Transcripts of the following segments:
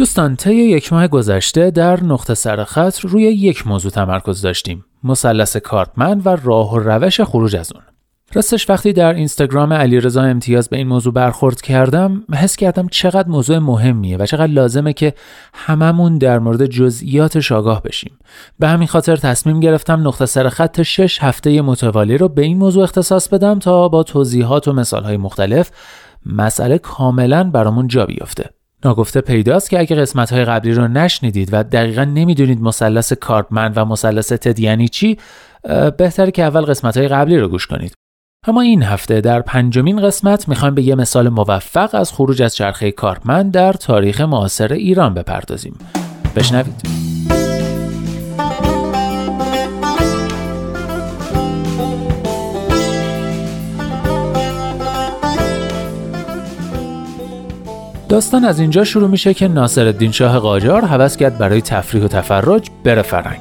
دوستان طی یک ماه گذشته در نقطه سرخط روی یک موضوع تمرکز داشتیم. مثلث کارپمن و راه و روش خروج از اون. راستش وقتی در اینستاگرام علیرضا امتیاز به این موضوع برخورد کردم حس کردم چقدر موضوع مهمیه و چقدر لازمه که هممون در مورد جزئیاتش آگاه بشیم. به همین خاطر تصمیم گرفتم نقطه سر خط شش هفته متوالی رو به این موضوع اختصاص بدم تا با توضیحات و مثالهای مختلف مسئله کاملا برامون جا بیفته. ناگفته پیداست که اگه قسمت های قبلی رو نشنیدید و دقیقا نمی‌دونید مثلث کارپمن و مثلث تد یعنی چی بهتره که اول قسمت های قبلی رو گوش کنید. اما این هفته در پنجمین قسمت می‌خوایم به یه مثال موفق از خروج از چرخه کارپمن در تاریخ معاصر ایران بپردازیم. بشنوید. داستان از اینجا شروع میشه که ناصر شاه قاجار هوس کرد برای تفریح و تفرج بره فرنگ.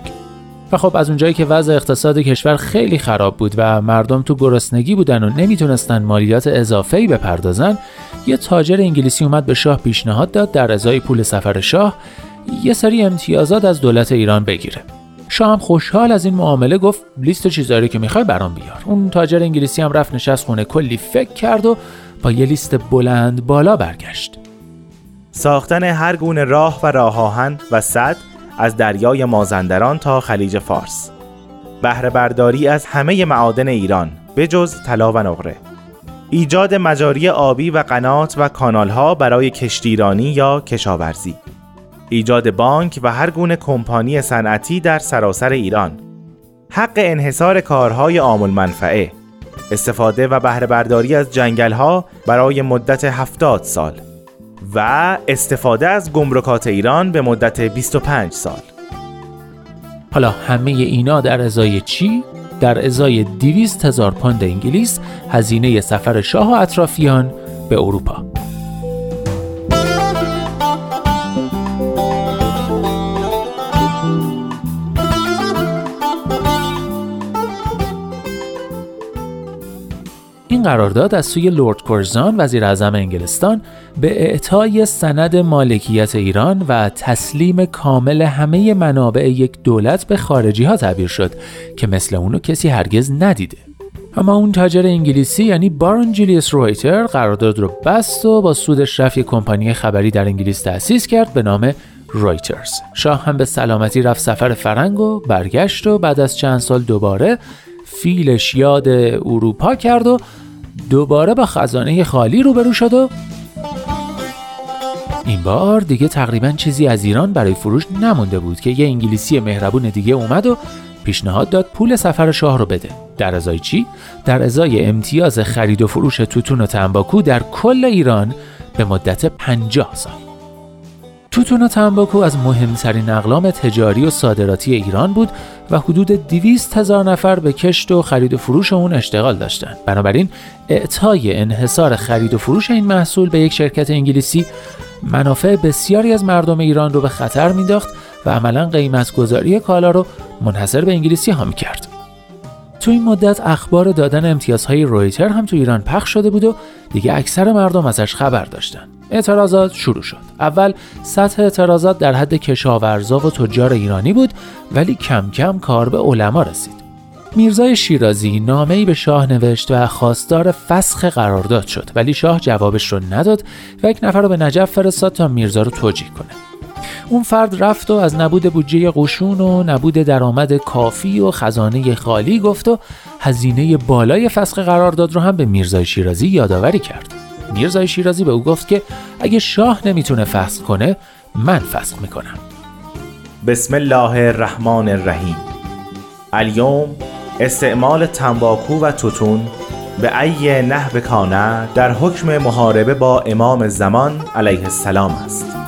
و خب از اونجایی که وضع اقتصاد کشور خیلی خراب بود و مردم تو گرسنگی بودن و نمی‌تونستن مالیات اضافه‌ای بپردازن یه تاجر انگلیسی اومد به شاه پیشنهاد داد در ازای پول سفر شاه یه سری امتیازات از دولت ایران بگیره. شاه هم خوشحال از این معامله گفت لیست چیزایی که می‌خوای برام بیار. اون تاجر انگلیسی هم رفت نشست خونه کلی فکر کرد و با یه لیست بلند بالا برگشت. ساختن هر گونه راه و راه آهن و صد از دریای مازندران تا خلیج فارس. بهره برداری از همه معادن ایران به جز طلا و نقره. ایجاد مجاری آبی و قنات و کانالها برای کشتیرانی یا کشاورزی. ایجاد بانک و هر گونه کمپانی صنعتی در سراسر ایران. حق انحصار کارهای عام منفعه استفاده و بهره برداری از جنگلها برای مدت هفتاد سال. و استفاده از گمرکات ایران به مدت 25 سال حالا همه اینا در ازای چی؟ در ازای 200 هزار پوند انگلیس هزینه سفر شاه و اطرافیان به اروپا این قرارداد از سوی لورد کورزان وزیر اعظم انگلستان به اعطای سند مالکیت ایران و تسلیم کامل همه منابع یک دولت به خارجی ها تعبیر شد که مثل اونو کسی هرگز ندیده. اما اون تاجر انگلیسی یعنی بارون جولیوس رویتر قرارداد رو بست و با سودش رفت یک کمپانی خبری در انگلیس تأسیس کرد به نام رویترز. شاه هم به سلامتی رفت سفر فرنگ و برگشت و بعد از چند سال دوباره فیلش یاد اروپا کرد و دوباره با خزانه خالی روبرو شد و این بار دیگه تقریبا چیزی از ایران برای فروش نمونده بود که یه انگلیسی مهربون دیگه اومد و پیشنهاد داد پول سفر شاه رو بده. در ازای چی؟ در ازای امتیاز خرید و فروش توتون و تنباکو در کل ایران به مدت 50 سال. توتون و تنباکو از مهمترین اقلام تجاری و صادراتی ایران بود و حدود 200 هزار نفر به کشت و خرید و فروش اون اشتغال داشتند. بنابراین اعطای انحصار خرید و فروش این محصول به یک شرکت انگلیسی منافع بسیاری از مردم ایران رو به خطر مینداخت و عملا قیمت گذاری کالا رو منحصر به انگلیسی ها کرد. تو این مدت اخبار دادن امتیازهای رویتر هم تو ایران پخش شده بود و دیگه اکثر مردم ازش خبر داشتن. اعتراضات شروع شد. اول سطح اعتراضات در حد کشاورزا و تجار ایرانی بود ولی کم کم کار به علما رسید. میرزای شیرازی ای به شاه نوشت و خواستار فسخ قرارداد شد ولی شاه جوابش رو نداد و یک نفر رو به نجف فرستاد تا میرزا رو توجیه کنه. اون فرد رفت و از نبود بودجه قشون و نبود درآمد کافی و خزانه خالی گفت و هزینه بالای فسخ قرارداد رو هم به میرزای شیرازی یادآوری کرد. میرزای شیرازی به او گفت که اگه شاه نمی‌تونه فسخ کنه من فسخ می‌کنم. بسم الله الرحمن الرحیم. الیوم استعمال تنباکو و توتون به ای نحو کانه در حکم محاربه با امام زمان علیه السلام است.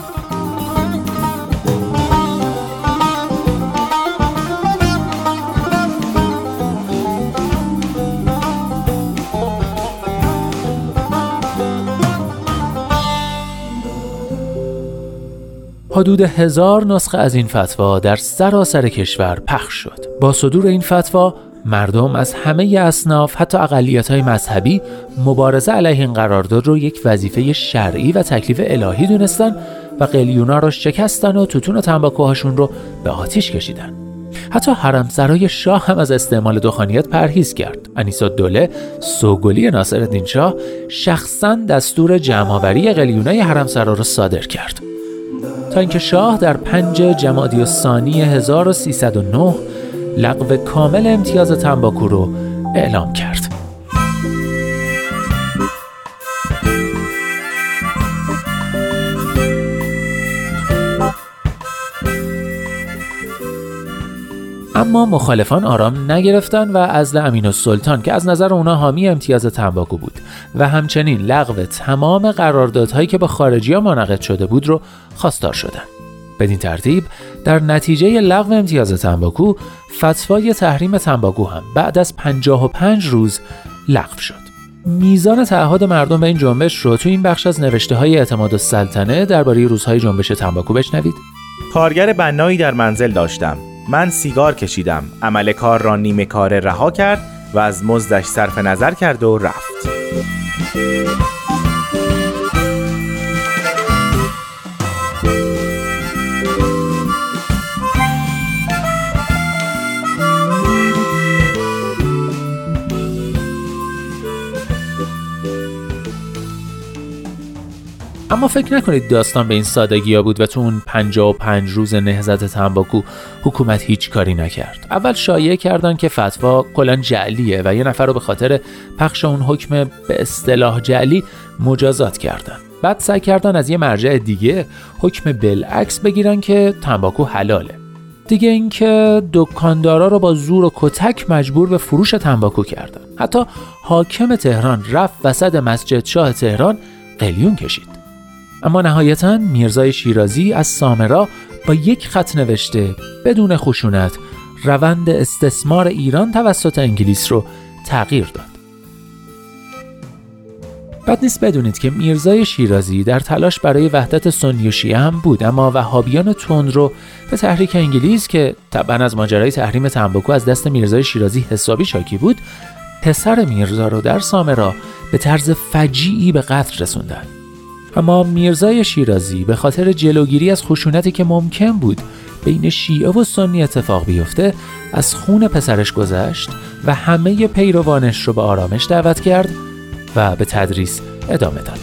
حدود هزار نسخه از این فتوا در سراسر کشور پخش شد. با صدور این فتوا مردم از همه اصناف حتی اقلیت های مذهبی مبارزه علیه این قرارداد رو یک وظیفه شرعی و تکلیف الهی دونستن و قلیونا رو شکستن و توتون تنباکوهاشون رو به آتیش کشیدن. حتی حرمسرای شاه هم از استعمال دخانیات پرهیز کرد. انیس دوله سوگلی ناصر شاه شخصا دستور جمعآوری قلیونای حرمسرا را صادر کرد. تا اینکه شاه در پنج جمادی ثانی 1309 لغو کامل امتیاز تنباکو رو اعلام کرد. اما مخالفان آرام نگرفتن و ازل امین السلطان که از نظر اونا حامی امتیاز تنباکو بود و همچنین لغو تمام قراردادهایی که با خارجی ها منعقد شده بود رو خواستار شدن بدین ترتیب در نتیجه لغو امتیاز تنباکو فتوای تحریم تنباکو هم بعد از 55 روز لغو شد. میزان تعهد مردم به این جنبش رو تو این بخش از نوشته های اعتماد السلطنه درباره روزهای جنبش تنباکو بشنوید. کارگر بنایی در منزل داشتم. من سیگار کشیدم. عمل کار را نیمه کار رها کرد و از مزدش صرف نظر کرد و رفت. اما فکر نکنید داستان به این سادگی ها بود و تو اون 55 روز نهزت تنباکو حکومت هیچ کاری نکرد. اول شایعه کردن که فتوا کلا جعلیه و یه نفر رو به خاطر پخش اون حکم به اصطلاح جعلی مجازات کردن. بعد سعی کردن از یه مرجع دیگه حکم بالعکس بگیرن که تنباکو حلاله. دیگه اینکه دکاندارا رو با زور و کتک مجبور به فروش تنباکو کردن. حتی حاکم تهران رفت وسط مسجد شاه تهران قلیون کشید. اما نهایتا میرزای شیرازی از سامرا با یک خط نوشته بدون خشونت روند استثمار ایران توسط انگلیس رو تغییر داد. بد نیست بدونید که میرزای شیرازی در تلاش برای وحدت سنی و شیعه هم بود اما وهابیان تند رو به تحریک انگلیس که طبعا از ماجرای تحریم تنباکو از دست میرزای شیرازی حسابی شاکی بود پسر میرزا رو در سامرا به طرز فجیعی به قتل رسوندن اما میرزای شیرازی به خاطر جلوگیری از خشونتی که ممکن بود بین شیعه و سنی اتفاق بیفته از خون پسرش گذشت و همه پیروانش رو به آرامش دعوت کرد و به تدریس ادامه داد.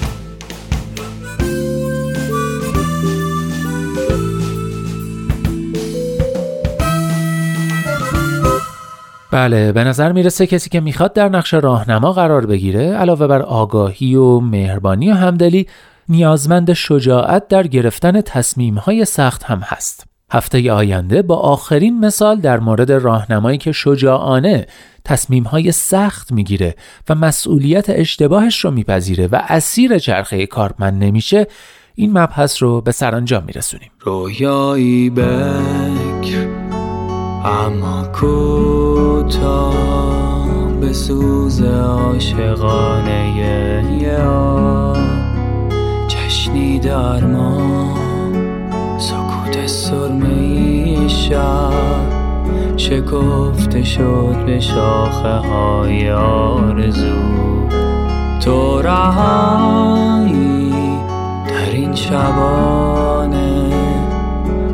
بله به نظر می‌رسه کسی که می‌خواد در نقش راهنما قرار بگیره علاوه بر آگاهی و مهربانی و همدلی نیازمند شجاعت در گرفتن تصمیمهای سخت هم هست. هفته آینده با آخرین مثال در مورد راهنمایی که شجاعانه تصمیمهای سخت می‌گیره و مسئولیت اشتباهش رو میپذیره و اسیر چرخه کارمند نمیشه این مبحث رو به سرانجام میرسونیم رویایی بکر اما کوتاه به سوز عاشقانه جشنی در ما سکوت سرمه شب. شکفته شد به شاخه های آرزو. تو رهایی در این شبانه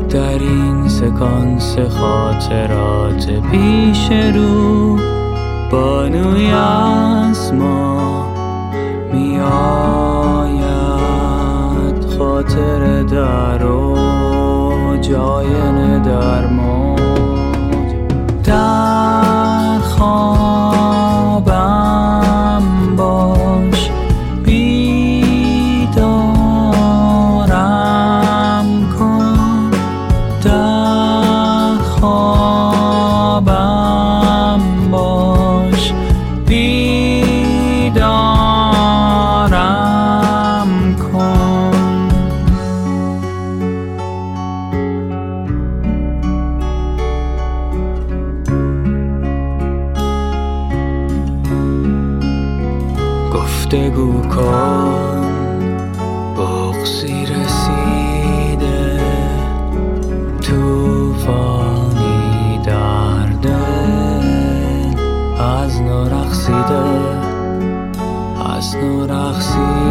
در این سکانس خاطرات پیش رو. بانوی از ما میاد. خاطر در و جای در کن. بغزی رسیده. توفانی در از نو رخصیده از نو رخصیده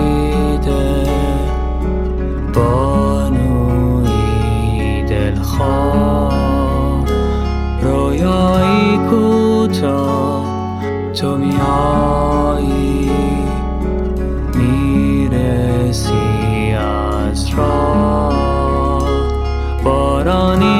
on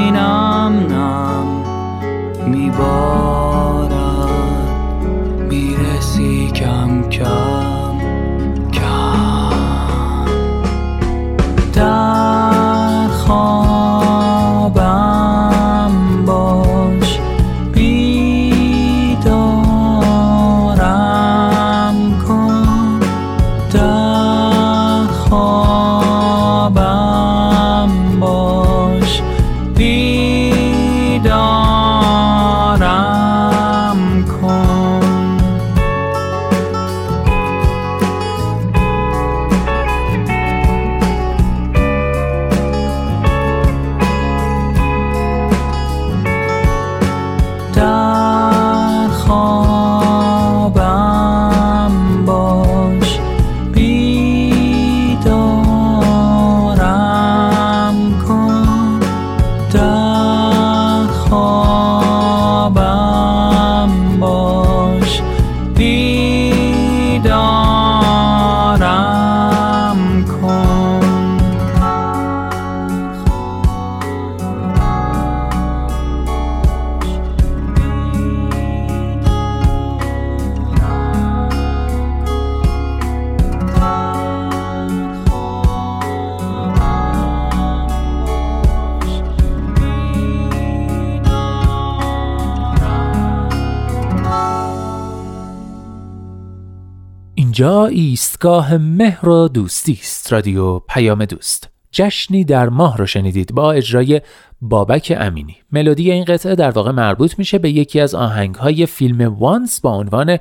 اینجا ایستگاه مهر و دوستی است رادیو پیام دوست. جشنی در ماه رو شنیدید با اجرای بابک امینی. ملودی این قطعه در واقع مربوط میشه به یکی از آهنگهای فیلم وانس با عنوان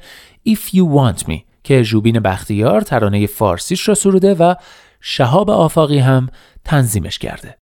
If You Want Me که جوبین بختیار ترانه فارسیش را سروده و شهاب آفاقی هم تنظیمش کرده.